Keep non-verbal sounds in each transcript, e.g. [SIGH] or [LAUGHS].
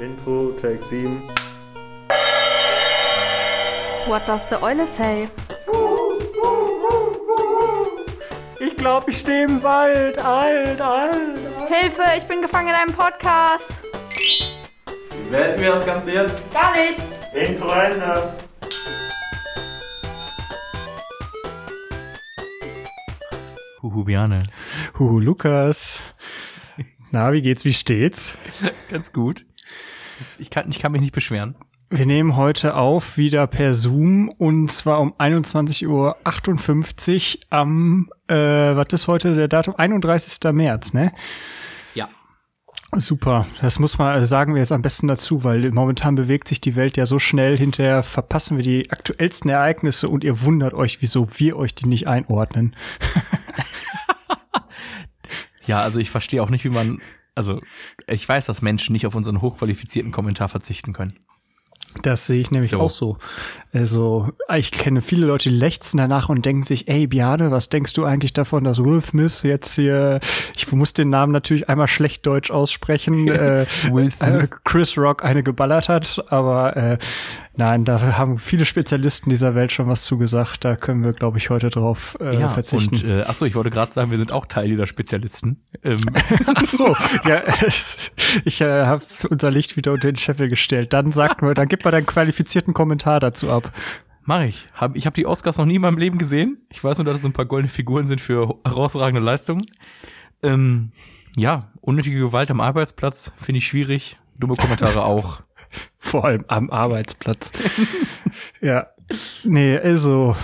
Intro, Take 7. What does the Eule say? Ich glaube, ich stehe im Wald. Alt, alt, alt. Hilfe, ich bin gefangen in einem Podcast. Wie beenden wir das Ganze jetzt? Gar nicht. Intro Ende. Huhu, Biane. Huhu, Lukas. Na, wie geht's, wie steht's? Ganz gut. Ich kann, ich kann mich nicht beschweren. Wir nehmen heute auf wieder per Zoom und zwar um 21.58 Uhr am, äh, was ist heute der Datum? 31. März, ne? Ja. Super, das muss man, also sagen wir jetzt am besten dazu, weil momentan bewegt sich die Welt ja so schnell, hinterher verpassen wir die aktuellsten Ereignisse und ihr wundert euch, wieso wir euch die nicht einordnen. [LAUGHS] Ja, also ich verstehe auch nicht, wie man, also ich weiß, dass Menschen nicht auf unseren hochqualifizierten Kommentar verzichten können. Das sehe ich nämlich So. auch so. Also, ich kenne viele Leute, die lechzen danach und denken sich, ey, Biane, was denkst du eigentlich davon, dass Will Smith jetzt hier, ich muss den Namen natürlich einmal schlecht deutsch aussprechen, [LAUGHS] äh, Will äh, Chris Rock eine geballert hat, aber äh, nein, da haben viele Spezialisten dieser Welt schon was zugesagt, da können wir, glaube ich, heute drauf äh, ja, verzichten. und äh, achso, ich wollte gerade sagen, wir sind auch Teil dieser Spezialisten. Ähm, [LAUGHS] Ach so, ja, ich äh, habe unser Licht wieder unter den Scheffel gestellt. Dann sagt mir, dann gib mal deinen qualifizierten Kommentar dazu ab. Mach ich. Hab, ich habe die Oscars noch nie in meinem Leben gesehen. Ich weiß nur, dass es so ein paar goldene Figuren sind für herausragende Leistungen. Ähm, ja, unnötige Gewalt am Arbeitsplatz finde ich schwierig. Dumme Kommentare [LAUGHS] auch. [LAUGHS] Vor allem am Arbeitsplatz. [LAUGHS] ja. Nee, also,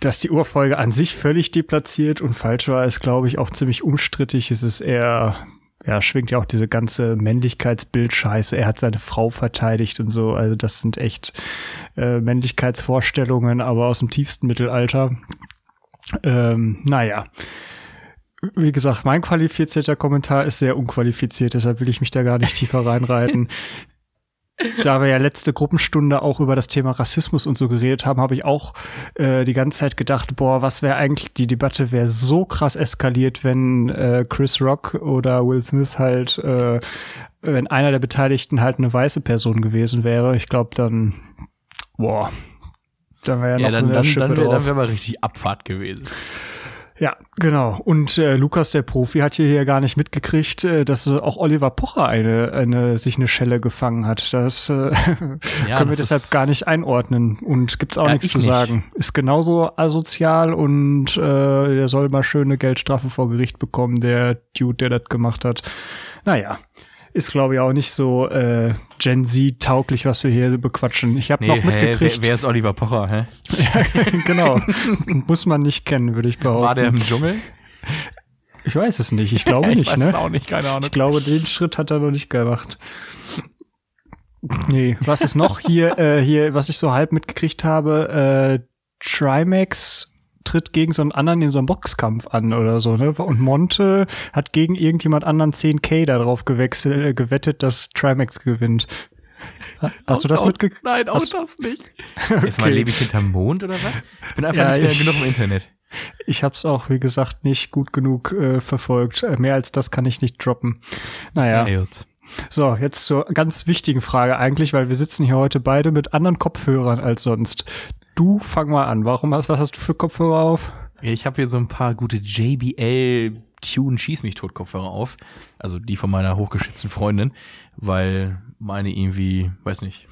dass die Urfolge an sich völlig deplatziert und falsch war, ist, glaube ich, auch ziemlich umstrittig. Es ist eher, ja, schwingt ja auch diese ganze Männlichkeitsbild-Scheiße. Er hat seine Frau verteidigt und so. Also, das sind echt äh, Männlichkeitsvorstellungen, aber aus dem tiefsten Mittelalter. Ähm, naja. Wie gesagt, mein qualifizierter Kommentar ist sehr unqualifiziert, deshalb will ich mich da gar nicht tiefer reinreiten. [LAUGHS] Da wir ja letzte Gruppenstunde auch über das Thema Rassismus und so geredet haben, habe ich auch äh, die ganze Zeit gedacht, boah, was wäre eigentlich, die Debatte wäre so krass eskaliert, wenn äh, Chris Rock oder Will Smith halt, äh, wenn einer der Beteiligten halt eine weiße Person gewesen wäre. Ich glaube dann, boah, dann wäre ja Ja, noch dann, eine dann, Schippe dann wäre wär mal richtig Abfahrt gewesen. Ja, genau. Und äh, Lukas, der Profi, hat hier ja gar nicht mitgekriegt, äh, dass äh, auch Oliver Pocher eine, eine sich eine Schelle gefangen hat. Das äh, [LAUGHS] können wir das deshalb ist- gar nicht einordnen und gibt's auch Ja, nichts ich zu nicht. sagen. Ist genauso asozial und äh, der soll mal schöne Geldstrafe vor Gericht bekommen, der Dude, der das gemacht hat. Naja. Ist, glaube ich, auch nicht so äh, Gen Z tauglich, was wir hier bequatschen. Ich habe Nee, noch mitgekriegt. wer, wer ist Oliver Pocher, hä? [LAUGHS] genau. [LAUGHS] Muss man nicht kennen, würde ich behaupten. War der im Dschungel? Ich weiß es nicht. Ich glaube [LAUGHS] ich nicht, weiß ne? es auch nicht, keine Ahnung. Ich glaube, den Schritt hat er noch nicht gemacht. Nee, was ist noch hier, äh, hier, was ich so halb mitgekriegt habe, äh, Trimax tritt gegen so einen anderen in so einem Boxkampf an oder so, ne? Und Monte hat gegen irgendjemand anderen 10k darauf gewechselt, äh, gewettet, dass Trimax gewinnt. Hast du das Auch- mitgekriegt? Nein, auch Hast- das nicht. Erstmal Okay. lebe ich hinterm Mond oder was? Ich bin einfach Ja, nicht mehr ich- genug im Internet. Ich habe es auch, wie gesagt, nicht gut genug äh, verfolgt. Äh, mehr als das kann ich nicht droppen. Naja. Ja, gut. So, jetzt zur ganz wichtigen Frage eigentlich, weil wir sitzen hier heute beide mit anderen Kopfhörern als sonst. Du fang mal an. Warum hast, was hast du für Kopfhörer auf? Ich habe hier so ein paar gute JBL Tune Schieß mich tot Kopfhörer auf. Also die von meiner hochgeschätzten Freundin, weil meine irgendwie, weiß nicht,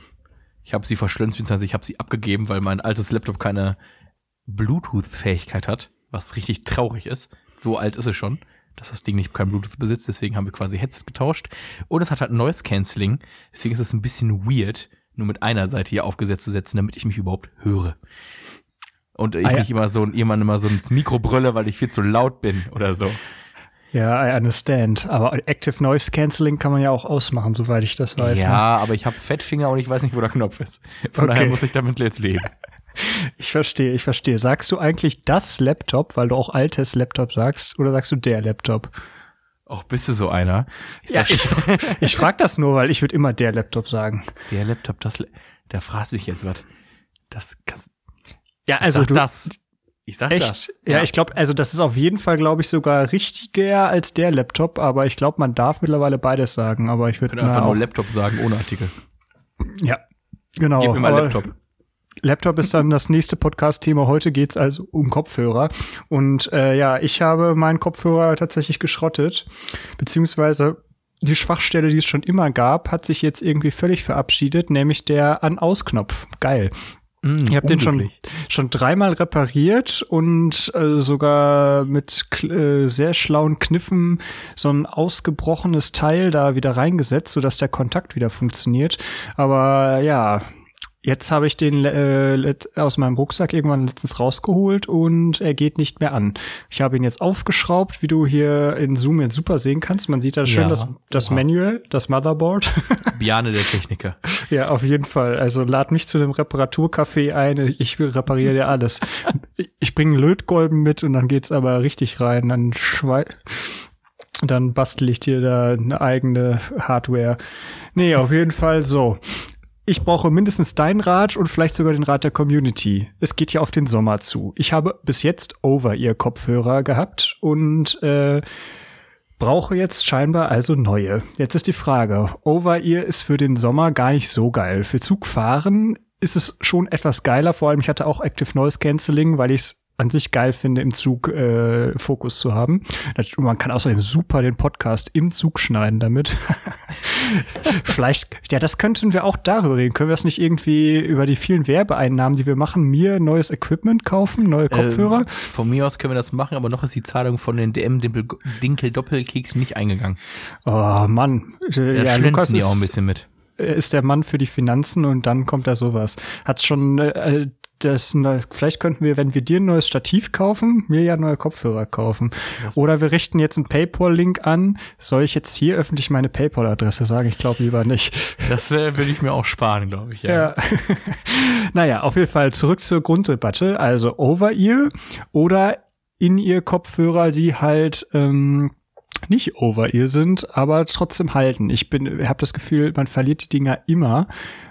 ich habe sie verschlünzt, beziehungsweise ich habe sie abgegeben, weil mein altes Laptop keine Bluetooth-Fähigkeit hat, was richtig traurig ist. So alt ist es schon, dass das Ding nicht kein Bluetooth besitzt, deswegen haben wir quasi Headset getauscht. Und es hat halt Noise Cancelling, deswegen ist es ein bisschen weird, nur mit einer Seite hier aufgesetzt zu setzen, damit ich mich überhaupt höre. Und ich Ah, ja. nicht immer so jemand immer so ins Mikro brülle, weil ich viel zu laut bin oder so. Ja, I understand. Aber Active Noise Cancelling kann man ja auch ausmachen, soweit ich das weiß. ne? ja, aber ich habe Fettfinger und ich weiß nicht, wo der Knopf ist. Von Okay. daher muss ich damit jetzt leben. [LAUGHS] Ich verstehe, ich verstehe. Sagst du eigentlich das Laptop, weil du auch altes Laptop sagst, oder sagst du der Laptop? Auch bist du so einer? Ich Ja, sag, ich, ich frage das nur, weil ich würde immer der Laptop sagen. der Laptop, das, da fragst du dich jetzt was. Das, das, Ja, also du, das. Ich sag Echt? das. Ja, ich glaube, also das ist auf jeden Fall, glaube ich, sogar richtiger als der Laptop, aber ich glaube, man darf mittlerweile beides sagen, aber ich würde einfach nur Laptop sagen ohne Artikel. Ja, genau. Gib mir mal aber Laptop. Laptop ist dann das nächste Podcast-Thema. Heute geht's also um Kopfhörer. Und äh, ja, ich habe meinen Kopfhörer tatsächlich geschrottet, beziehungsweise die Schwachstelle, die es schon immer gab, hat sich jetzt irgendwie völlig verabschiedet, nämlich der An-Aus-Knopf. Geil. Mm, Ich habe den schon, schon dreimal repariert und äh, sogar mit äh, sehr schlauen Kniffen so ein ausgebrochenes Teil da wieder reingesetzt, sodass der Kontakt wieder funktioniert. Aber ja, jetzt habe ich den äh, aus meinem Rucksack irgendwann letztens rausgeholt und er geht nicht mehr an. Ich habe ihn jetzt aufgeschraubt, wie du hier in Zoom jetzt super sehen kannst. Man sieht da schön Ja. das, das. Manual, das Motherboard. [LAUGHS] Biane der Techniker. Ja, auf jeden Fall. Also lad mich zu dem Reparaturcafé ein. Ich repariere dir alles. Ich bringe Lötkolben mit und dann geht's aber richtig rein. Dann schwei dann bastel ich dir da eine eigene Hardware. Nee, auf jeden Fall so. Ich brauche mindestens deinen Rat und vielleicht sogar den Rat der Community. Es geht ja auf den Sommer zu. Ich habe bis jetzt Over-Ear-Kopfhörer gehabt und äh, brauche jetzt scheinbar also neue. Jetzt ist die Frage, Over-Ear ist für den Sommer gar nicht so geil. Für Zugfahren ist es schon etwas geiler, vor allem ich hatte auch Active Noise Cancelling, weil ich es an sich geil finde, im Zug äh, Fokus zu haben. Man kann außerdem super den Podcast im Zug schneiden damit. [LAUGHS] Vielleicht, ja, das könnten wir auch darüber reden. Können wir das nicht irgendwie über die vielen Werbeeinnahmen, die wir machen, mir neues Equipment kaufen, neue Kopfhörer? Ähm, von mir aus können wir das machen, aber noch ist die Zahlung von den DM-Dinkel-Doppelkeks nicht eingegangen. Oh Mann, Da ja, schlänzen Lukas die auch ein bisschen mit. er ist der Mann für die Finanzen und dann kommt da sowas. Hat schon äh, das vielleicht könnten wir, wenn wir dir ein neues Stativ kaufen, mir ja neue Kopfhörer kaufen. Oder wir richten jetzt einen PayPal-Link an. Soll ich jetzt hier öffentlich meine PayPal-Adresse sagen? Ich glaube lieber nicht. Das äh, will ich mir auch sparen, glaube ich. Ja. Ja. [LAUGHS] naja, auf jeden Fall zurück zur Grunddebatte. Also Over-Ear oder In-Ear-Kopfhörer, die halt ähm, nicht Over-Ear sind, aber trotzdem halten. Ich bin, habe das Gefühl, man verliert die Dinger immer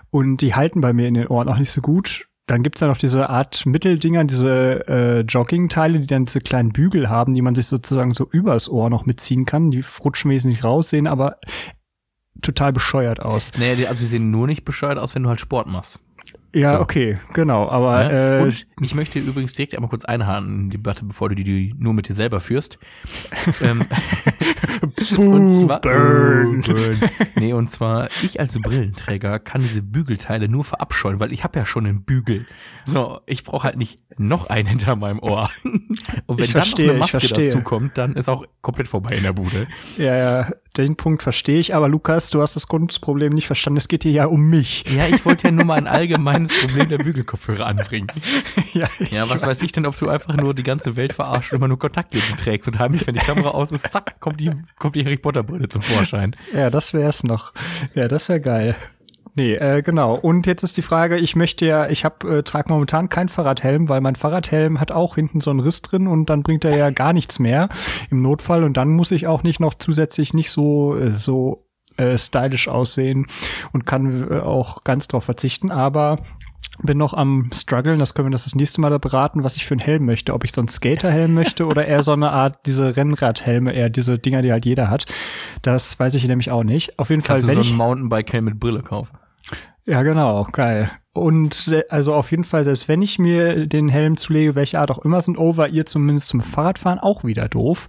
und die halten bei mir in den Ohren auch nicht so gut. Dann gibt's ja noch diese Art Mitteldinger, diese äh, Jogging-Teile, die dann diese kleinen Bügel haben, die man sich sozusagen so übers Ohr noch mitziehen kann. Die frutschen wesentlich raus, sehen aber total bescheuert aus. Naja, also sie sehen nur nicht bescheuert aus, wenn du halt Sport machst. Ja, So. okay, genau. Aber Ne? äh, Und ich möchte übrigens direkt einmal kurz einhaken in die Debatte, bevor du die, die nur mit dir selber führst. [LAUGHS] ähm, [LAUGHS] und zwar, burn. Burn. Nee, und zwar, ich als Brillenträger kann diese Bügelteile nur verabscheuen, weil ich habe ja schon einen Bügel. So, ich brauche halt nicht noch einen hinter meinem Ohr. [LAUGHS] Und wenn Ich dann verstehe, noch eine Maske dazu kommt, dann ist auch komplett vorbei in der Bude. ja, ja, den Punkt verstehe ich. Aber Lukas, du hast das Grundproblem nicht verstanden. Es geht hier ja um mich. Ja, ich wollte ja nur mal ein allgemeines Problem der Bügelkopfhörer anbringen. [LAUGHS] ja, Ja, was weiß ich denn, ob du einfach nur die ganze Welt verarscht und immer nur Kontaktlinsen trägst und heimlich, wenn die Kamera aus ist, zack, kommt die, kommt die Harry Potter Brille zum Vorschein. [LAUGHS] ja, das wär's noch. Ja, das wäre geil. Nee, äh, genau. Und jetzt ist die Frage, ich möchte ja, ich hab, äh, trage momentan keinen Fahrradhelm, weil mein Fahrradhelm hat auch hinten so einen Riss drin und dann bringt er ja [LAUGHS] gar nichts mehr im Notfall und dann muss ich auch nicht noch zusätzlich nicht so äh, so äh, stylisch aussehen und kann äh, auch ganz drauf verzichten, aber bin noch am struggeln, das können wir das das nächste Mal da beraten, was ich für einen Helm möchte, ob ich so einen Skaterhelm möchte oder eher so eine Art diese Rennradhelme, eher diese Dinger, die halt jeder hat. Das weiß ich nämlich auch nicht. Auf jeden Kannst Fall, du wenn so ich einen Mountainbike-Helm mit Brille kaufen? ja, genau, geil. Und also auf jeden Fall, selbst wenn ich mir den Helm zulege, welche Art auch immer, sind Over-Ear zumindest zum Fahrradfahren auch wieder doof.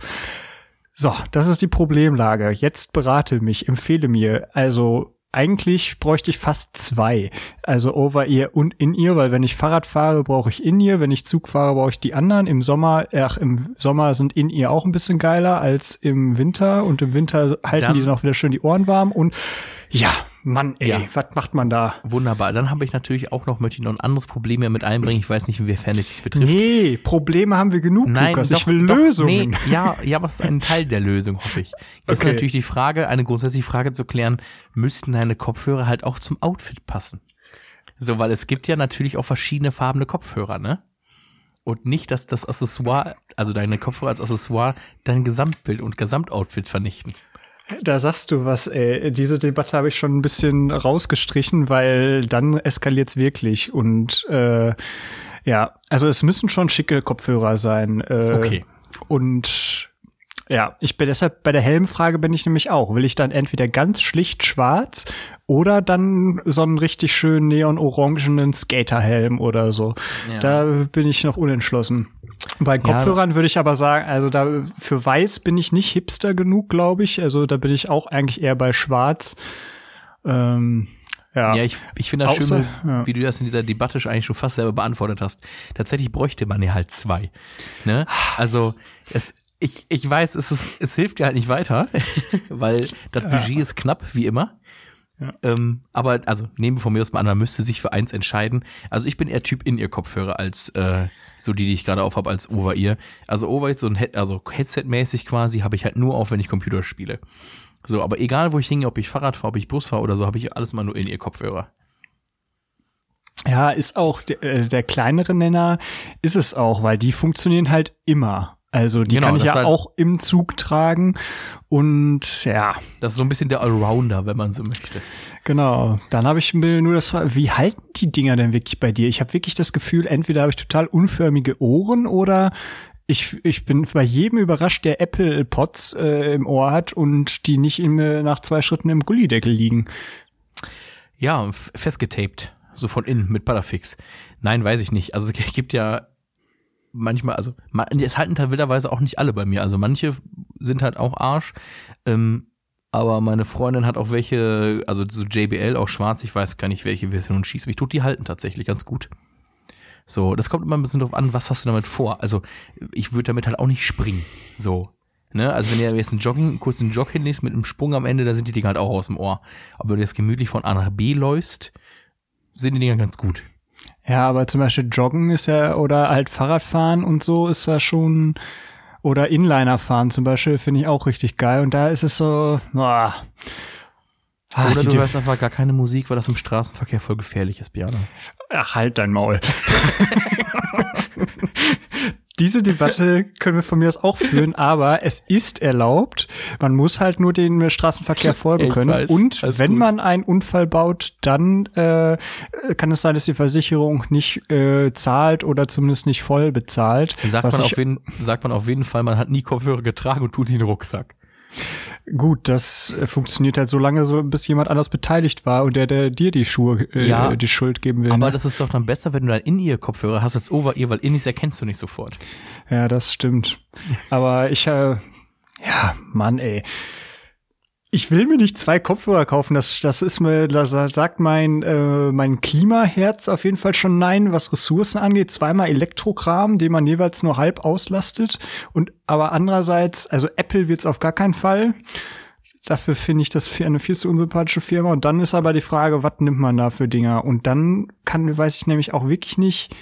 So, das ist die Problemlage. Jetzt berate mich, empfehle mir. Also eigentlich bräuchte ich fast zwei. Also Over-Ear und In-Ear, weil wenn ich Fahrrad fahre, brauche ich In-Ear. Wenn ich Zug fahre, brauche ich die anderen. Im Sommer, ach, im Sommer sind In-Ear auch ein bisschen geiler als im Winter. Und im Winter halten Dann- die dann auch wieder schön die Ohren warm. Und ja, Mann, ey, Ja. was macht man da? Wunderbar. Dann habe ich natürlich auch noch, möchte ich noch ein anderes Problem hier mit einbringen. Ich weiß nicht, inwiefern dich das betrifft. Nee, Probleme haben wir genug, Lukas. doch, ich will doch, Lösungen. Nee, ja, ja, was ist ein Teil der Lösung, hoffe ich. Jetzt Okay. natürlich die Frage, eine grundsätzliche Frage zu klären, müssten deine Kopfhörer halt auch zum Outfit passen? So, weil es gibt ja natürlich auch verschiedene farbene Kopfhörer, ne? Und nicht, dass das Accessoire, also deine Kopfhörer als Accessoire, dein Gesamtbild und Gesamtoutfit vernichten. Da sagst du was, ey. Diese Debatte habe ich schon ein bisschen rausgestrichen, weil dann eskaliert's wirklich. Und äh, Ja, also es müssen schon schicke Kopfhörer sein. Äh, Okay. Und ja, ich bin deshalb bei der Helmfrage bin ich nämlich auch. Will ich dann entweder ganz schlicht schwarz oder dann so einen richtig schönen neon-orangenen Skaterhelm oder so. Ja. Da bin ich noch unentschlossen. Bei Ja. Kopfhörern würde ich aber sagen, also da für weiß bin ich nicht hipster genug, glaube ich. Also da bin ich auch eigentlich eher bei schwarz. Ähm, ja. Ja, ich, ich finde das Außer- schön, wie, ja. wie du das in dieser Debatte schon eigentlich schon fast selber beantwortet hast. Tatsächlich bräuchte man ja halt zwei. Ne? Also es, ich, ich weiß, es, ist, es hilft dir halt nicht weiter, [LAUGHS] weil das Budget ist knapp, wie immer. Ja. Ähm, aber also nehmen wir von mir aus mal an, man müsste sich für eins entscheiden. Also ich bin eher Typ in ihr Kopfhörer als äh, so die, die ich gerade auf habe, als Over-Ear. Also Over-Ear, so ein Head, also Headset-mäßig quasi, habe ich halt nur auf, wenn ich Computer spiele. So, aber egal wo ich hingehe, ob ich Fahrrad fahre, ob ich Bus fahre oder so, habe ich alles mal nur in ihr Kopfhörer. Ja, ist auch der, äh, der kleinere Nenner ist es auch, weil die funktionieren halt immer. Also die Genau, kann ich ja halt- auch im Zug tragen und ja, Das ist so ein bisschen der Allrounder, wenn man so möchte. genau. Dann habe ich mir nur das wie halten die Dinger denn wirklich bei dir? Ich habe wirklich das Gefühl, entweder habe ich total unförmige Ohren oder ich, ich bin bei jedem überrascht, der Apple Pods äh, im Ohr hat und die nicht im, äh, nach zwei Schritten im Gullideckel liegen. Ja, festgetaped. So von innen mit Butterfix. Nein, weiß ich nicht. Also es [LAUGHS] gibt ja manchmal, also ma- es halten teilweise auch nicht alle bei mir. Also manche sind halt auch Arsch. Ähm, aber meine Freundin hat auch welche, also so JBL, auch schwarz, ich weiß gar nicht, welche Version und schießt mich tot, die halten tatsächlich ganz gut. So, das kommt immer ein bisschen drauf an, was hast du damit vor. Also ich würde damit halt auch nicht springen. So. Ne? Also wenn ihr jetzt einen Jogging, einen kurzen Jog hinlegst mit einem Sprung am Ende, da sind die Dinger halt auch aus dem Ohr. Aber wenn du jetzt gemütlich von A nach B läufst, sind die Dinger ganz gut. Ja, aber zum Beispiel Joggen ist ja, oder halt Fahrradfahren und so ist da schon, oder Inliner fahren zum Beispiel, finde ich auch richtig geil. Und da ist es so, boah. Ah, Oder du hörst einfach gar keine Musik, weil das im Straßenverkehr voll gefährlich ist, Björn. Ach, halt dein Maul. [LAUGHS] Diese Debatte können wir von mir aus auch führen, [LAUGHS] aber es ist erlaubt. Man muss halt nur den Straßenverkehr folgen können. weiß, Und wenn gut. man einen Unfall baut, dann äh, kann es sein, dass die Versicherung nicht äh, zahlt oder zumindest nicht voll bezahlt. Sagt was man, auf jeden, sagt man auf jeden Fall, man hat nie Kopfhörer getragen und tut sie in den Rucksack. Gut, das äh, funktioniert halt so lange, so bis jemand anders beteiligt war und der, der dir die Schuhe, äh, Ja, die Schuld geben will. Aber ne? das ist doch dann besser, wenn du dann in ihr Kopfhörer hast als over ihr, weil Innis erkennst du nicht sofort. Ja, das stimmt. Aber ich, äh, ja, Mann, ey. Ich will mir nicht zwei Kopfhörer kaufen. Das, das ist mir, da sagt mein, äh, mein Klimaherz auf jeden Fall schon nein, was Ressourcen angeht. Zweimal Elektrokram, den man jeweils nur halb auslastet. Und aber andererseits, also Apple wird's auf gar keinen Fall. Dafür finde ich das für eine viel zu unsympathische Firma. Und dann ist aber die Frage, was nimmt man da für Dinger? Und dann kann, weiß ich nämlich auch wirklich nicht.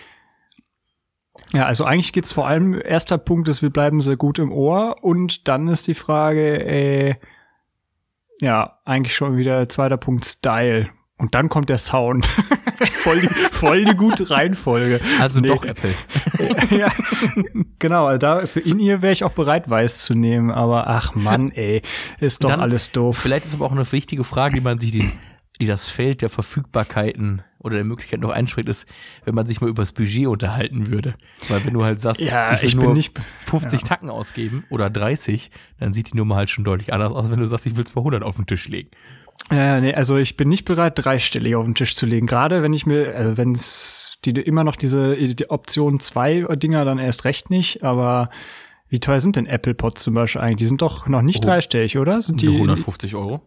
Ja, also eigentlich geht's vor allem, erster Punkt ist, wir bleiben sehr gut im Ohr. Und dann ist die Frage, äh, ja, eigentlich schon wieder zweiter Punkt Style. Und dann kommt der Sound. [LAUGHS] voll, die, voll die gute Reihenfolge. Also Nee. doch Apple. [LAUGHS] ja, genau. Also da für in ihr wäre ich auch bereit, weiß zu nehmen. Aber ach Mann, ey, ist doch Dann- alles doof. Vielleicht ist aber auch eine wichtige Frage, die man sich, die, die das Feld der Verfügbarkeiten oder der Möglichkeit noch einspringt, ist, wenn man sich mal über das Budget unterhalten würde. Weil wenn du halt sagst, Ja, will ich bin nur nicht- 50 Tacken ausgeben oder 30, dann sieht die Nummer halt schon deutlich anders aus, wenn du sagst, ich will 200 auf den Tisch legen. Ja, nee, also ich bin nicht bereit, dreistellig auf den Tisch zu legen. Gerade wenn ich mir, also wenn es die immer noch diese die Option zwei Dinger, dann erst recht nicht. Aber wie teuer sind denn Apple Pods zum Beispiel eigentlich? Die sind doch noch nicht Oh. dreistellig, oder? Sind die Nur 150 Euro.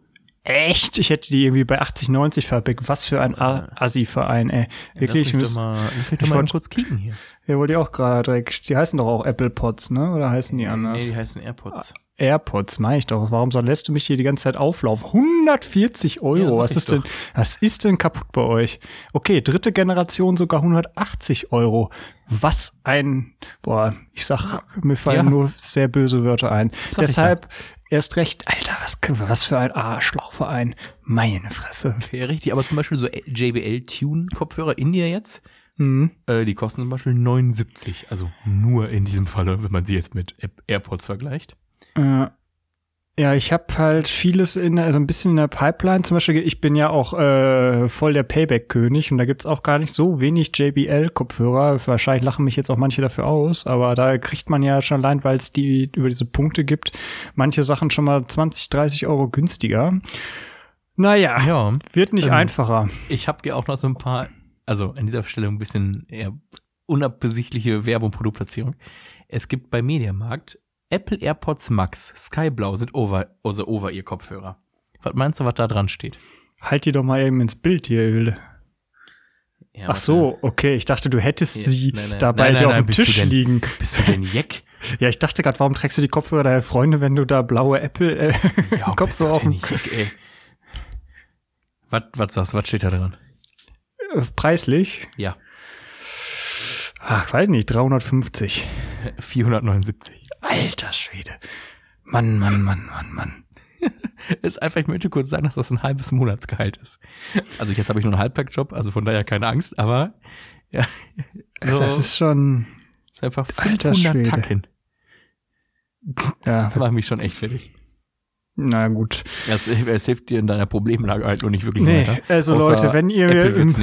Echt? Ich hätte die irgendwie bei 80, 90 verpickt. Was für ein Assi-Verein, ey. Wirklich, Lass mich ich doch mal, lass mich ich doch mal wollt- kurz kicken hier. ja, wollte ich auch gerade direkt. Die heißen doch auch Apple Pods, ne? Oder heißen die anders? Nee, die heißen AirPods. AirPods, meine ich doch. Warum soll, lässt du mich hier die ganze Zeit auflaufen? 140 Ja, Euro. sag was ist denn, doch. was ist denn kaputt bei euch? Okay, dritte Generation sogar 180 Euro. Was ein, boah, ich sag, mir fallen Ja. nur sehr böse Wörter ein. Deshalb erst recht, Alter, was, was für ein Arschlochverein. Meine Fresse. Wäre richtig, aber zum Beispiel so JBL-Tune-Kopfhörer in dir jetzt, Mhm. äh, die kosten zum Beispiel 79. Also nur in diesem Falle, wenn man sie jetzt mit App- AirPods vergleicht. Äh, Ja, ich habe halt vieles in, also ein bisschen in der Pipeline. Zum Beispiel, ich bin ja auch äh, voll der Payback-König und da gibt's auch gar nicht so wenig JBL-Kopfhörer. Wahrscheinlich lachen mich jetzt auch manche dafür aus, aber da kriegt man ja schon allein, weil es die über diese Punkte gibt, manche Sachen schon mal 20, 30 Euro günstiger. Naja, Ja. wird nicht Ähm, einfacher. Ich habe dir auch noch so ein paar, also an dieser Stelle ein bisschen eher unabsichtliche Werbung, Produktplatzierung. Es gibt bei Mediamarkt Apple AirPods Max Skyblau sind over, also over ihr Kopfhörer. Was meinst du, was da dran steht? Halt die doch mal eben ins Bild hier, Hilde. Ja, Ach so, okay. Ich dachte, du hättest Ja, sie nein, nein. dabei Nein, dir auf dem Tisch denn- liegen. Bist du denn Jeck? [LAUGHS] Ja, ich dachte gerade, warum trägst du die Kopfhörer deiner Freunde, wenn du da blaue Apple äh, Ja, [LAUGHS] Kopfhörer auf dem Jeck, ey? Was, was sagst du, was steht da dran? äh, preislich? Ja, Ach, weiß nicht, 350. 479. Alter Schwede. Mann, Mann, Mann, Mann, Mann. [LAUGHS] Ist einfach, ich möchte kurz sagen, dass das ein halbes Monatsgehalt ist. Also jetzt habe ich nur einen Halbtagsjob, also von daher keine Angst, aber ja, [LAUGHS] so, Das ist schon, ist einfach Alter 500 Schwede. Tacken. ja, Das macht mich schon echt fertig. Na gut. Das, es hilft dir in deiner Problemlage halt noch nicht wirklich Nee, weiter. also Außer Leute, wenn ihr, im,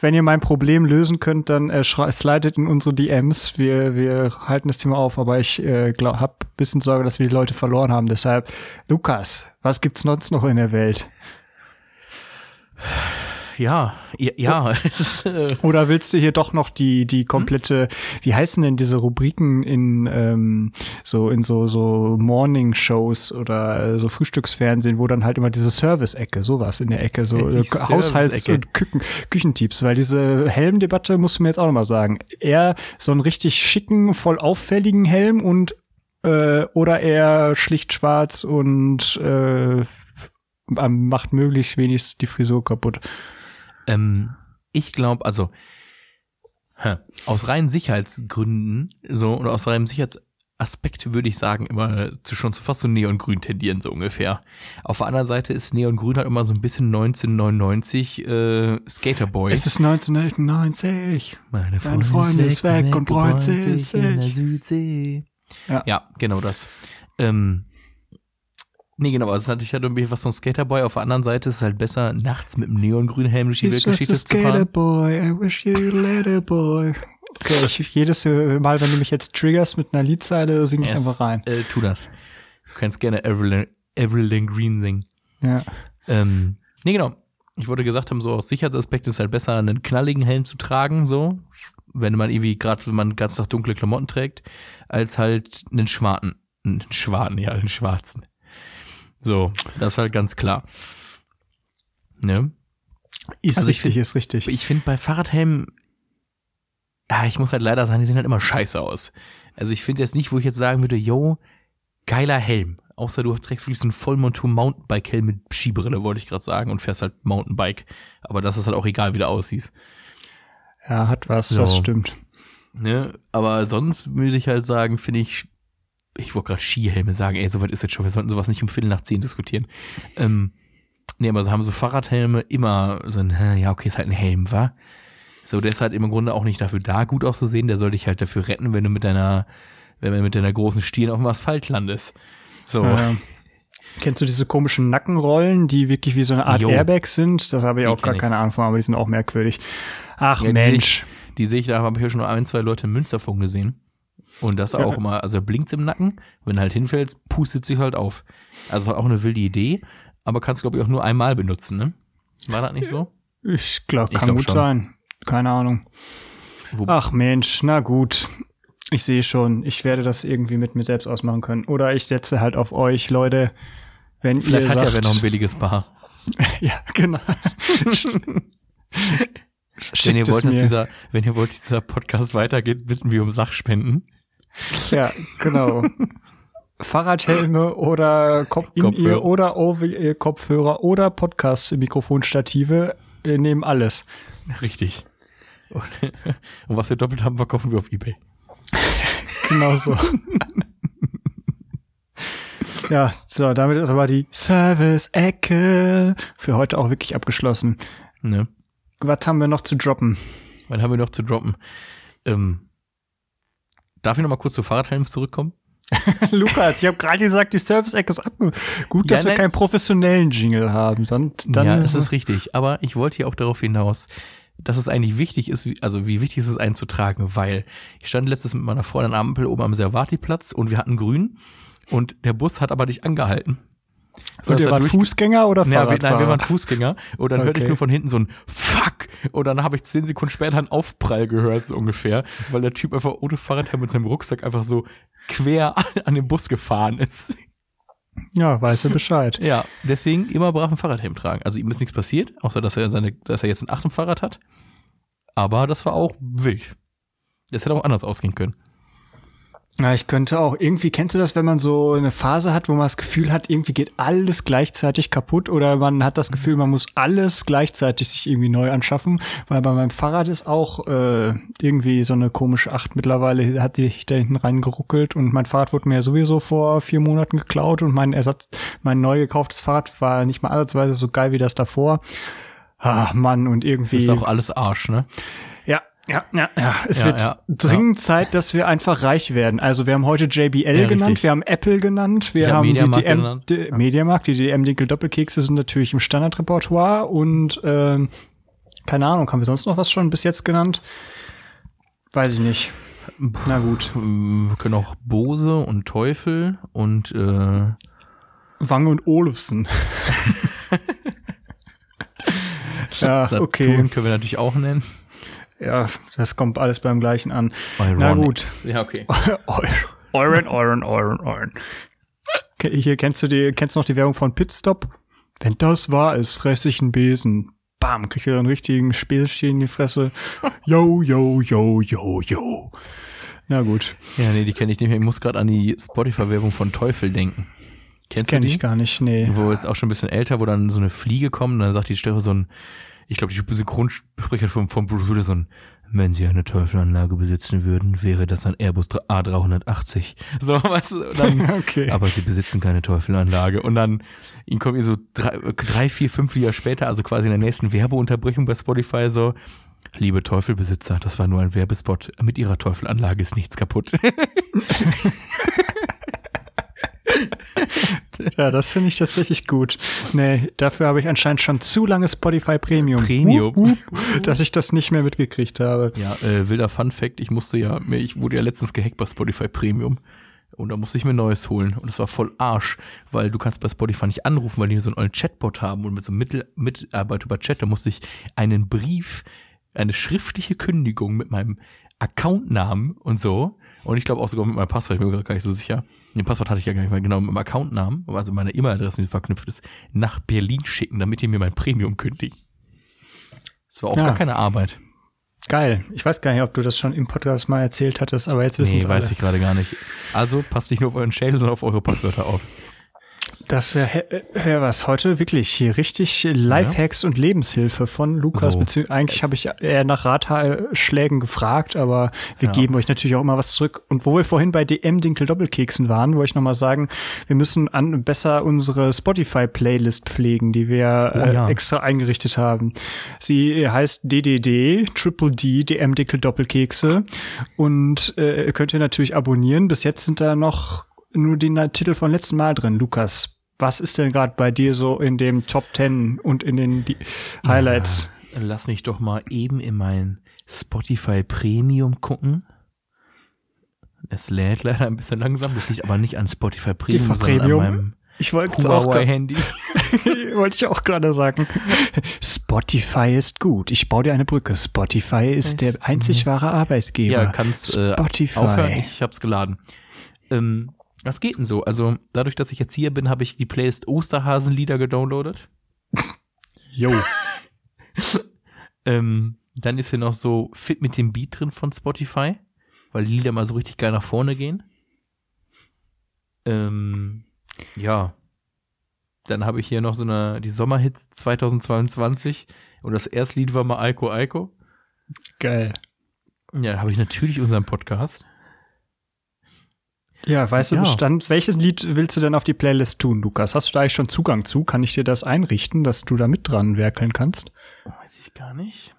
wenn ihr mein Problem lösen könnt, dann äh, slidet in unsere DMs. Wir, wir halten das Thema auf, aber ich äh, glaub, hab ein bisschen Sorge, dass wir die Leute verloren haben. Deshalb, Lukas, was gibt's sonst noch in der Welt? Ja, ja, ja. [LAUGHS] ist, äh, Oder willst du hier doch noch die die komplette, wie heißen denn diese Rubriken in ähm, so in so so Morning Shows oder so Frühstücksfernsehen, wo dann halt immer diese Service-Ecke, sowas in der Ecke, so [LAUGHS] Die äh, Haushalts- und Küchen, Küchentipps, weil diese Helmdebatte musst du mir jetzt auch noch mal sagen. Eher so einen richtig schicken, voll auffälligen Helm und äh, oder eher schlicht schwarz und äh, macht möglichst wenig die Frisur kaputt. Ähm, ich glaube, also hä, aus reinen Sicherheitsgründen, so oder aus reinem Sicherheitsaspekt würde ich sagen, immer zu schon zu fast so Neongrün tendieren, so ungefähr. Auf der anderen Seite ist Neongrün halt immer so ein bisschen 1999 äh, Skaterboy. Es ist 1990. Meine Dein Freund ist weg und freut sich. in der Südsee. Ja. ja, genau das. Ähm, nee, genau, also es hat natürlich halt irgendwie was von Skaterboy. Auf der anderen Seite ist es halt besser, nachts mit einem neongrünen Helm durch die Weltgeschichte zu fahren. boy, I wish you later boy. Okay, ich, jedes Mal, wenn du mich jetzt triggerst mit einer Liedzeile, singe ich Yes, einfach rein. Äh, tu das. Du kannst gerne Avril, Avril Green singen. Ja. Ähm, nee, genau. Ich wollte gesagt haben, so aus Sicherheitsaspekt ist es halt besser, einen knalligen Helm zu tragen, so. Wenn man irgendwie, gerade wenn man ganz nach dunkle Klamotten trägt, als halt einen schwarzen. Einen schwarzen, ja, einen schwarzen. So, das ist halt ganz klar. Ne? Ist Also ich richtig, find- ist richtig. Ich finde bei Fahrradhelmen, ja, ich muss halt leider sagen, die sehen halt immer scheiße aus. Also ich finde jetzt nicht, wo ich jetzt sagen würde, yo, geiler Helm. Außer du trägst wirklich so einen Vollmontur Mountainbike-Helm mit Skibrille, wollte ich gerade sagen, und fährst halt Mountainbike. Aber das ist halt auch egal, wie der aussieht. Ja, hat was, So. das stimmt. Ne? Aber sonst würde ich halt sagen, finde ich, ich wollte gerade Skihelme sagen, ey, soweit ist jetzt schon, wir sollten sowas nicht um Viertel nach zehn diskutieren. Ähm, nee, aber so haben so Fahrradhelme immer so ein, ja, okay, ist halt ein Helm, wa? So, der ist halt im Grunde auch nicht dafür da, gut auszusehen, der soll dich halt dafür retten, wenn du mit deiner, wenn du mit deiner großen Stirn auf dem Asphalt landest. So. Ja. Kennst du diese komischen Nackenrollen, die wirklich wie so eine Art Jo. Airbag sind? Das habe ich Die auch gar kenn ich. keine Ahnung von, aber die sind auch merkwürdig. Ach Ja, Mensch. Die sehe ich, da habe ich ja schon ein, zwei Leute in Münster von gesehen. Und das auch immer, also blinkt im Nacken, wenn du halt hinfällst, pustet sich halt auf. Also auch eine wilde Idee, aber kannst glaube ich auch nur einmal benutzen, ne? War das nicht so? Ich glaube, Ich kann glaub gut schon. sein. Keine Ahnung. Ach Mensch, na gut. Ich sehe schon, ich werde das irgendwie mit mir selbst ausmachen können. Oder ich setze halt auf euch, Leute. Wenn vielleicht ihr hat sagt, ja wer noch ein billiges Paar. [LAUGHS] Ja, genau. wenn ihr wollt, dass dieser, wenn ihr wollt, dass dieser Podcast weitergeht, bitten wir um Sachspenden. Ja, genau. [LAUGHS] Fahrradhelme oder Kopf in Kopfhörer. ihr oder over Kopfhörer oder Podcast-Mikrofonstative. Wir nehmen alles. Richtig. Und, [LAUGHS] und was wir doppelt haben, verkaufen wir auf Ebay. [LAUGHS] Genau so. ja, so, damit ist aber die Service-Ecke für heute auch wirklich abgeschlossen. Ne? Was haben wir noch zu droppen? Was haben wir noch zu droppen? Ähm, darf ich noch mal kurz zu Fahrradhelmen zurückkommen? [LAUGHS] Lukas, ich habe gerade gesagt, die Service-Ecke ist abge... Gut, dass Ja, wir nein. keinen professionellen Jingle haben. Sonst, dann ja, ist das ist richtig. Aber ich wollte hier auch darauf hinaus, dass es eigentlich wichtig ist, wie, also wie wichtig ist es einzutragen, weil ich stand letztes mit meiner Freundin am Ampel oben am Servati-Platz und wir hatten grün und der Bus hat aber nicht angehalten. So, Und ihr er wart Fußgänger oder Ja, wir, Fahrradfahrer? nein, wir waren Fußgänger und dann hörte ich Okay. nur von hinten so ein Fuck und dann habe ich zehn Sekunden später einen Aufprall gehört, so ungefähr, weil der Typ einfach ohne Fahrradhelm mit seinem Rucksack einfach so quer an, [LAUGHS] an den Bus gefahren ist. ja, weißt du Bescheid. [LAUGHS] Ja, deswegen immer brav ein Fahrradhelm tragen. Also ihm ist nichts passiert, außer dass er seine, dass er jetzt ein achtem Fahrrad hat. Aber das war auch wild. Das hätte auch anders ausgehen können. Ja, ich könnte auch, irgendwie, kennst du das, wenn man so eine Phase hat, wo man das Gefühl hat, irgendwie geht alles gleichzeitig kaputt oder man hat das Gefühl, man muss alles gleichzeitig sich irgendwie neu anschaffen, weil bei meinem Fahrrad ist auch äh, irgendwie so eine komische Acht mittlerweile, hat die da hinten reingeruckelt und mein Fahrrad wurde mir sowieso vor vier Monaten geklaut und mein Ersatz, mein neu gekauftes Fahrrad war nicht mal ansatzweise so geil wie das davor. Ah, Mann, und irgendwie. Das ist auch alles Arsch, ne? Ja, ja, ja, ja. Es Ja, wird ja, dringend Zeit, dass wir einfach reich werden. Also wir haben heute JBL Ja, genannt, richtig. wir haben Apple genannt, wir haben die DM, die, Mediamarkt, die DM-Dinkel-Doppelkekse sind natürlich im Standardrepertoire und ähm, keine Ahnung, haben wir sonst noch was schon bis jetzt genannt? Weiß ich nicht. Na gut. Wir können auch Bose und Teufel und äh, Wange und Olufsen. [LAUGHS] ja, Saturn okay. können wir natürlich auch nennen. Ja, das kommt alles beim gleichen an. Na Ironics. gut. Ja, okay. [LAUGHS] Euren, euren, euren, euren. Hier kennst du die, kennst du noch die Werbung von Pitstop? Wenn das wahr ist, fresse ich einen Besen. Bam, kriegt er einen richtigen Späßchen in die Fresse. [LAUGHS] Yo, yo, yo, yo, yo. Na gut, Ja, nee, die kenne ich nicht mehr. Ich muss gerade an die Spotify-Werbung von Teufel denken. Kennst kenne du die? ich gar nicht, nee. Wo ist auch schon ein bisschen älter, wo dann so eine Fliege kommt und dann sagt die Stelle so ein, ich glaube, die Synchronsprecher von, von Bruce Willis ein, wenn sie eine Teufelanlage besitzen würden, wäre das ein Airbus A380. [LAUGHS] So, und dann, [LAUGHS] Okay. aber sie besitzen keine Teufelanlage. Und dann, ihn kommt ihr so drei, drei, vier, fünf Lieder später, also quasi in der nächsten Werbeunterbrechung bei Spotify so, liebe Teufelbesitzer, das war nur ein Werbespot. Mit ihrer Teufelanlage ist nichts kaputt. [LAUGHS] [LAUGHS] Ja, das finde ich tatsächlich gut. Nee, dafür habe ich anscheinend schon zu lange Spotify Premium. Premium. Wup, wup, dass ich das nicht mehr mitgekriegt habe. Ja, äh, wilder Fun Fact, ich musste ja, ich wurde ja letztens gehackt bei Spotify Premium. Und da musste ich mir Neues holen. Und es war voll Arsch, weil du kannst bei Spotify nicht anrufen, weil die so einen ollen Chatbot haben und mit so einem Mittel, Mitarbeit über Chat, da musste ich einen Brief, eine schriftliche Kündigung mit meinem Accountnamen und so. Und ich glaube auch sogar mit meinem Passwort, ich bin mir gerade gar nicht so sicher. Den Passwort hatte ich ja gar nicht mehr genau mit meinem Accountnamen, also meine E-Mail-Adresse, die verknüpft ist, nach Berlin schicken, damit die mir mein Premium kündigen. Das war auch Ja. gar keine Arbeit. Geil. Ich weiß gar nicht, ob du das schon im Podcast mal erzählt hattest, aber jetzt wissen Nee, es weiß alle. ich gerade gar nicht. Also passt nicht nur auf euren Schädel, sondern auf eure Passwörter auf. Das wäre wär was heute wirklich hier richtig Lifehacks und Lebenshilfe von Lukas. So. Bezieh eigentlich Es- habe ich eher nach Ratschlägen gefragt, aber wir Ja. geben euch natürlich auch immer was zurück. Und wo wir vorhin bei DM Dinkel Doppelkeksen waren, wollte ich nochmal sagen, wir müssen an besser unsere Spotify Playlist pflegen, die wir Oh äh, ja. extra eingerichtet haben. Sie heißt DDD Triple D DM Dinkel Doppelkekse und äh, könnt ihr natürlich abonnieren. Bis jetzt sind da noch nur die Na- Titel von letzten Mal drin. Lukas, was ist denn gerade bei dir so in dem Top 10 und in den die Highlights? Ja, lass mich doch mal eben in mein Spotify Premium gucken. Es lädt leider ein bisschen langsam, das liegt aber nicht an Spotify Premium, sondern Premium? an meinem Ich wollte auch, Handy. [LAUGHS] [LAUGHS] wollte ich auch gerade sagen. Spotify ist gut. Ich baue dir eine Brücke. Spotify ist der einzig wahre Arbeitgeber. Ja, kannst äh, Spotify. aufhören. Ich hab's geladen. Ähm, was geht denn so? Also, dadurch, dass ich jetzt hier bin, habe ich die Playlist Osterhasenlieder gedownloadet. [LAUGHS] Jo. [LAUGHS] Ähm, dann ist hier noch so Fit mit dem Beat drin von Spotify, weil die Lieder mal so richtig geil nach vorne gehen. Ähm, ja. Dann habe ich hier noch so eine, die Sommerhits 2022 und das erste Lied war mal Aiko Aiko. Geil. Ja, habe ich natürlich unseren Podcast. Ja, weißt du Ja. Bestand, welches Lied willst du denn auf die Playlist tun, Lukas? Hast du da eigentlich schon Zugang zu? Kann ich dir das einrichten, dass du da mit dran werkeln kannst? Weiß ich gar nicht.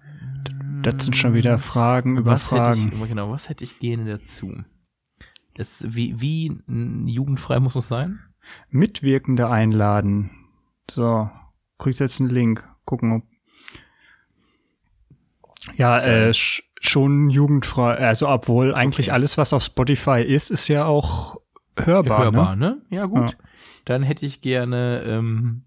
Das sind schon wieder Fragen über was hätte Fragen. ich, genau, was hätte ich gerne dazu? Es, wie, wie jugendfrei muss es sein? Mitwirkende einladen. So, kriegst jetzt einen Link. Gucken, ob. Ja, äh, sch schon jugendfrei. Also, obwohl eigentlich alles, was auf Spotify ist, ist ja auch hörbar. Hörbar, Ne? ne? Ja, gut. Ja. Dann hätte ich gerne ähm,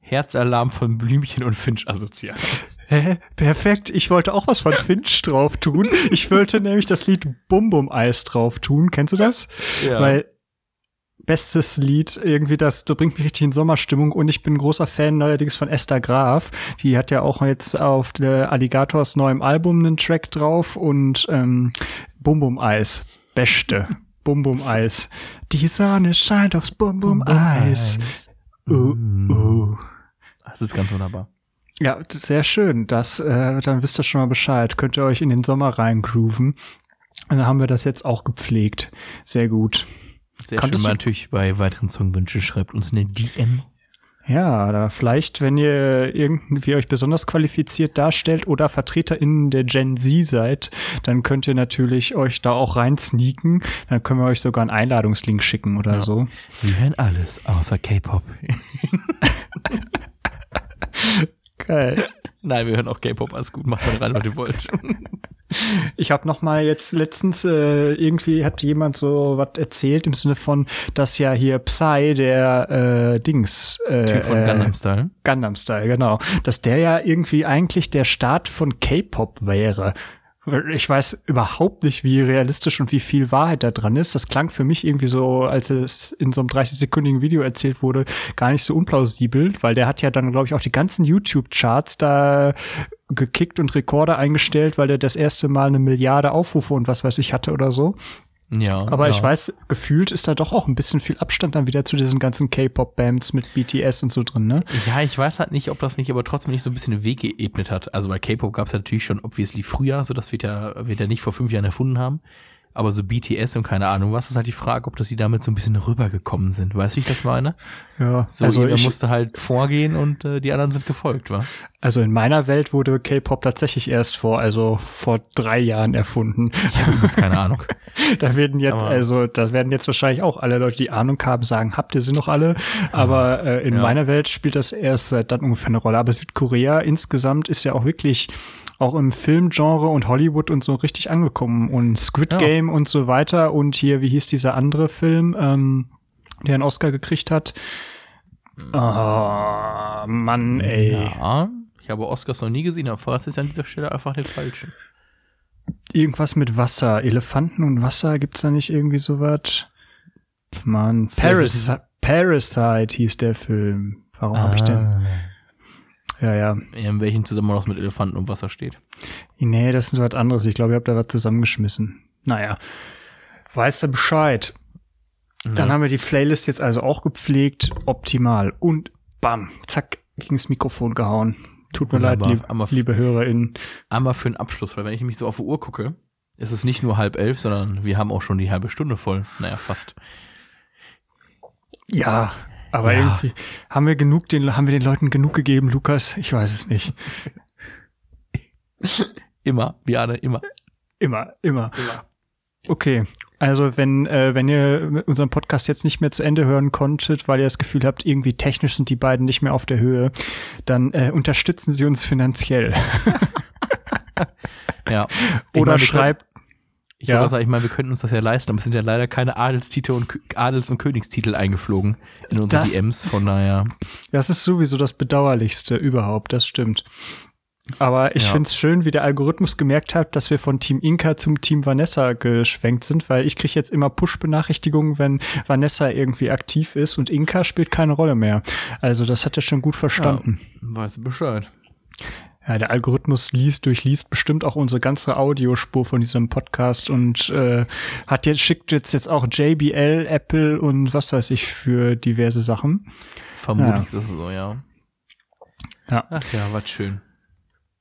Herzalarm von Blümchen und Finch assoziiert. [LAUGHS] Hä? Perfekt. Ich wollte auch was von [LAUGHS] Finch drauf tun. Ich wollte nämlich das Lied Bum Bum Eis drauf tun. Kennst du das? Ja. Weil bestes Lied, irgendwie das, das bringt mich richtig in Sommerstimmung und ich bin ein großer Fan neuerdings von Esther Graf. Die hat ja auch jetzt auf der Alligators neuem Album einen Track drauf und ähm, Bum Bum Eis. Beste. Bum Bum Eis. Die Sonne scheint aufs Bum Bum Eis. Uh, uh. Das ist ganz wunderbar. Ja, sehr schön. Das, äh, dann wisst ihr schon mal Bescheid. Könnt ihr euch in den Sommer reingrooven. Und dann haben wir das jetzt auch gepflegt. Sehr gut. Sehr Konntest schön. du- Natürlich bei weiteren Songwünschen schreibt uns eine DM. Ja, da vielleicht, wenn ihr irgendwie euch besonders qualifiziert darstellt oder VertreterInnen der Gen Z seid, dann könnt ihr natürlich euch da auch rein sneaken. Dann können wir euch sogar einen Einladungslink schicken oder Ja. so. Wir hören alles außer K-Pop. [LAUGHS] Geil. Nein, wir hören auch K-Pop. Alles gut, macht mal rein, was ihr wollt. [LAUGHS] Ich habe noch mal jetzt letztens äh, irgendwie hat jemand so was erzählt im Sinne von, dass ja hier Psy der äh, Dings äh, Typ von äh, Gundam Style. Gundam Style, genau, dass der ja irgendwie eigentlich der Start von K-Pop wäre. Ich weiß überhaupt nicht, wie realistisch und wie viel Wahrheit da dran ist. Das klang für mich irgendwie so, als es in so einem 30-sekündigen Video erzählt wurde, gar nicht so unplausibel, weil der hat ja dann, glaube ich, auch die ganzen YouTube-Charts da gekickt und Rekorde eingestellt, weil der das erste Mal eine Milliarde Aufrufe und was weiß ich hatte oder so. Ja. Aber ja. ich weiß, gefühlt ist da doch auch ein bisschen viel Abstand dann wieder zu diesen ganzen K-Pop-Bands mit BTS und so drin, ne? Ja, ich weiß halt nicht, ob das nicht, aber trotzdem nicht so ein bisschen den Weg geebnet hat. Also bei K-Pop gab es natürlich schon obviously früher, so dass wir ja, wir ja nicht vor fünf Jahren erfunden haben. Aber so BTS und keine Ahnung was, ist halt die Frage, ob das sie damit so ein bisschen rübergekommen sind. Weißt du, wie ich das meine? Ja, So, also jeder musste halt vorgehen und äh, die anderen sind gefolgt, wa? also in meiner Welt wurde K-Pop tatsächlich erst vor, also vor drei Jahren erfunden. Ich übrigens keine Ahnung. [LAUGHS] Da werden jetzt, Aber- also da werden jetzt wahrscheinlich auch alle Leute, die Ahnung haben, sagen, habt ihr sie noch alle? Aber äh, in Ja. meiner Welt spielt das erst seit dann ungefähr eine Rolle. Aber Südkorea insgesamt ist ja auch wirklich auch im Filmgenre und Hollywood und so richtig angekommen und Squid Ja. Game und so weiter und hier, wie hieß dieser andere Film, ähm, der einen Oscar gekriegt hat? Ah, Mann, ey. Ja, ich habe Oscars noch nie gesehen, aber verrate jetzt an dieser Stelle einfach den falschen. Irgendwas mit Wasser. Elefanten und Wasser, gibt's da nicht irgendwie sowas? Mann, Paras Parasite hieß der Film. Warum hab ich denn? Ja, ja. In welchen Zusammenhang das mit Elefanten und Wasser steht. Nee, das ist was anderes. Ich glaube, ihr habt da was zusammengeschmissen. Naja. Weißt du Bescheid? Dann haben wir die Playlist jetzt also auch gepflegt. Optimal. Und bam, zack, ging's Mikrofon gehauen. Tut mir Wunderbar. leid, lieb, liebe HörerInnen. Einmal für den Abschluss, weil wenn ich mich so auf die Uhr gucke, ist es nicht nur halb elf, sondern wir haben auch schon die halbe Stunde voll. Naja, fast. Ja, aber Ja. irgendwie haben wir genug, den, haben wir den Leuten genug gegeben, Lukas? Ich weiß es nicht. [LAUGHS] Immer, Biane, immer. Immer, immer. Okay, also wenn, äh, wenn ihr unseren Podcast jetzt nicht mehr zu Ende hören konntet, weil ihr das Gefühl habt, irgendwie technisch sind die beiden nicht mehr auf der Höhe, dann äh, unterstützen sie uns finanziell. [LAUGHS] Ja. Ich Oder meine, schreibt, ich Ja. auch sagen, ich meine, wir könnten uns das ja leisten, aber es sind ja leider keine Adelstitel und Adels- und Königstitel eingeflogen in unsere Das- DMs, von daher. das ist sowieso das Bedauerlichste überhaupt, das stimmt. Aber ich Ja. find's schön, wie der Algorithmus gemerkt hat, dass wir von Team Inka zum Team Vanessa geschwenkt sind, weil ich krieg jetzt immer Push-Benachrichtigungen, wenn Vanessa irgendwie aktiv ist und Inka spielt keine Rolle mehr. Also das hat er schon gut verstanden. Weißt du Bescheid. Ja, der Algorithmus liest, durchliest bestimmt auch unsere ganze Audiospur von diesem Podcast und äh, hat jetzt, schickt jetzt jetzt auch JBL, Apple und was weiß ich für diverse Sachen. Vermutlich ist es so, ja. Ja. Ach ja, was schön.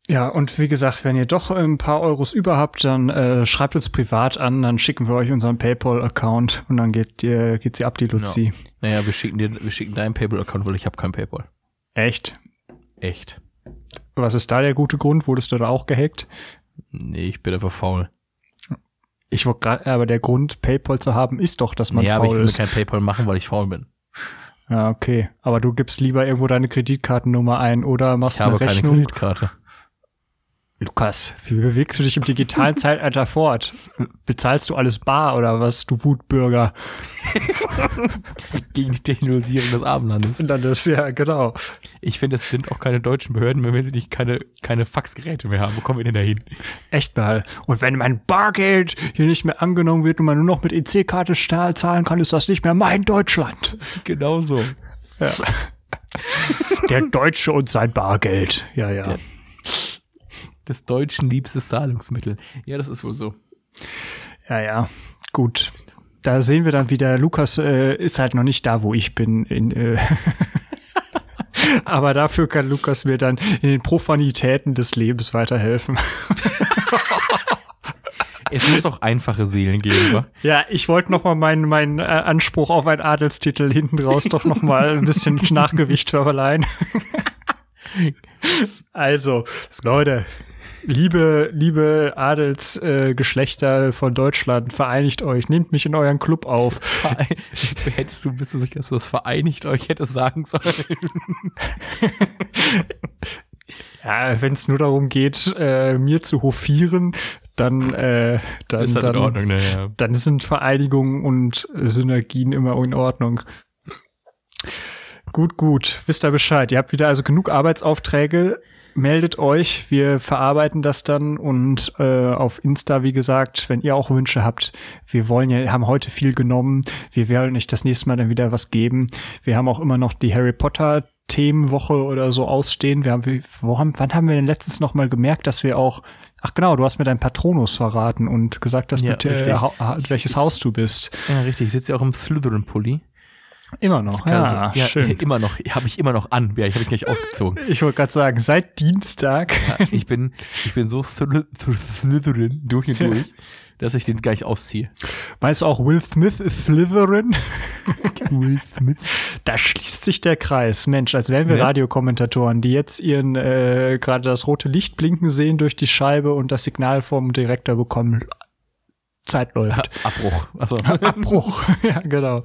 Ja, und wie gesagt, wenn ihr doch ein paar Euros über habt, dann äh, schreibt uns privat an, dann schicken wir euch unseren PayPal-Account und dann geht, ihr, geht sie ab, die Luzi. Naja, wir schicken dir, wir schicken deinen PayPal-Account, weil ich habe kein PayPal. Echt? Echt. Was ist da der gute Grund? Wurdest du da auch gehackt? Nee, ich bin einfach faul. Ich wollte gerade, aber der Grund, PayPal zu haben, ist doch, dass man ja, aber ich faul will ist. kein PayPal machen, weil ich faul bin. Ja, okay. Aber du gibst lieber irgendwo deine Kreditkartennummer ein oder machst Ich habe eine keine Rechnung. Kreditkarte. Lukas, wie bewegst du dich im digitalen Zeitalter fort? Bezahlst du alles bar oder was, du Wutbürger? Gegen die Technologisierung des Abendlandes. Ist ja, genau. Ich finde, es sind auch keine deutschen Behörden mehr, wenn sie nicht keine, keine Faxgeräte mehr haben. Wo kommen wir denn da hin? Echt mal. Und wenn mein Bargeld hier nicht mehr angenommen wird und man nur noch mit EC-Karte stahl- zahlen kann, ist das nicht mehr mein Deutschland. Genau so. [LAUGHS] Der Deutsche und sein Bargeld. Ja, ja. Der- Des Deutschen liebstes Zahlungsmittel. Ja, das ist wohl so. Ja, ja. Gut. Da sehen wir dann wieder, Lukas äh, ist halt noch nicht da, wo ich bin. In, äh [LAUGHS] Aber dafür kann Lukas mir dann in den Profanitäten des Lebens weiterhelfen. [LAUGHS] Es muss auch einfache Seelen geben, wa? Ja, ich wollte noch mal meinen meinen äh, Anspruch auf einen Adelstitel hinten raus doch noch mal ein bisschen Nachgewicht verleihen. [LAUGHS] also, Leute, liebe liebe Adelsgeschlechter äh, von Deutschland, vereinigt euch, nehmt mich in euren Club auf. Verein- [LAUGHS] Hättest du, bist du sicher, dass du das vereinigt euch hättest sagen sollen? [LAUGHS] Ja, wenn es nur darum geht, äh, mir zu hofieren, dann äh, dann Ist dann, in Ordnung, ne? Ja. dann sind Vereinigungen und Synergien immer in Ordnung. Gut, gut. Wisst ihr Bescheid. Ihr habt wieder also genug Arbeitsaufträge. Meldet euch. Wir verarbeiten das dann und äh, auf Insta, wie gesagt, wenn ihr auch Wünsche habt. Wir wollen ja, haben heute viel genommen. Wir werden euch das nächste Mal dann wieder was geben. Wir haben auch immer noch die Harry Potter Themenwoche oder so ausstehen. Wir haben, wo haben, wann haben wir denn letztens noch mal gemerkt, dass wir auch, ach genau, du hast mir deinen Patronus verraten und gesagt, dass Ja, du, äh, ha welches Haus du bist. ja, richtig. Ich sitze ja auch im Slytherin-Pulli. Immer noch. Ja, so- ja, schön. [LAUGHS] immer noch. Habe ich immer noch an. Ja, ich habe ich gleich ausgezogen. Ich wollte gerade sagen, seit Dienstag. Ja, ich bin, ich bin so Sly- Slytherin durch und durch, [LAUGHS] dass ich den gleich ausziehe. Meinst du auch Will Smith ist Slytherin? [LAUGHS] Will Smith. Da schließt sich der Kreis. Mensch, als wären wir Ne? Radiokommentatoren, die jetzt ihren äh, gerade das rote Licht blinken sehen durch die Scheibe und das Signal vom Direktor bekommen. Zeit läuft. Abbruch. Also, Abbruch. ja, genau.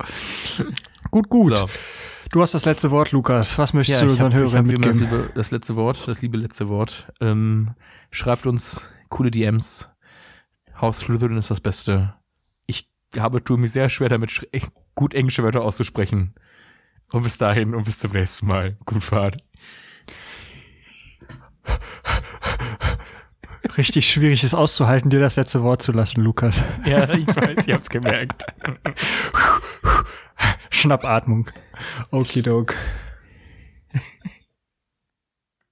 Gut, gut. so. Du hast das letzte Wort, Lukas. Was möchtest Ja, du unseren hab Hörern immer das, mitgeben? liebe, das letzte Wort, das liebe letzte Wort. Ähm, schreibt uns coole DMs. Haus Slytherin ist das Beste. Ich habe, tue mir sehr schwer damit, gut englische Wörter auszusprechen. Und bis dahin und bis zum nächsten Mal. Gut Fahrt. Richtig schwierig ist auszuhalten, dir das letzte Wort zu lassen, Lukas. Ja, ich weiß, ich hab's gemerkt. [LAUGHS] Schnappatmung. Okidok.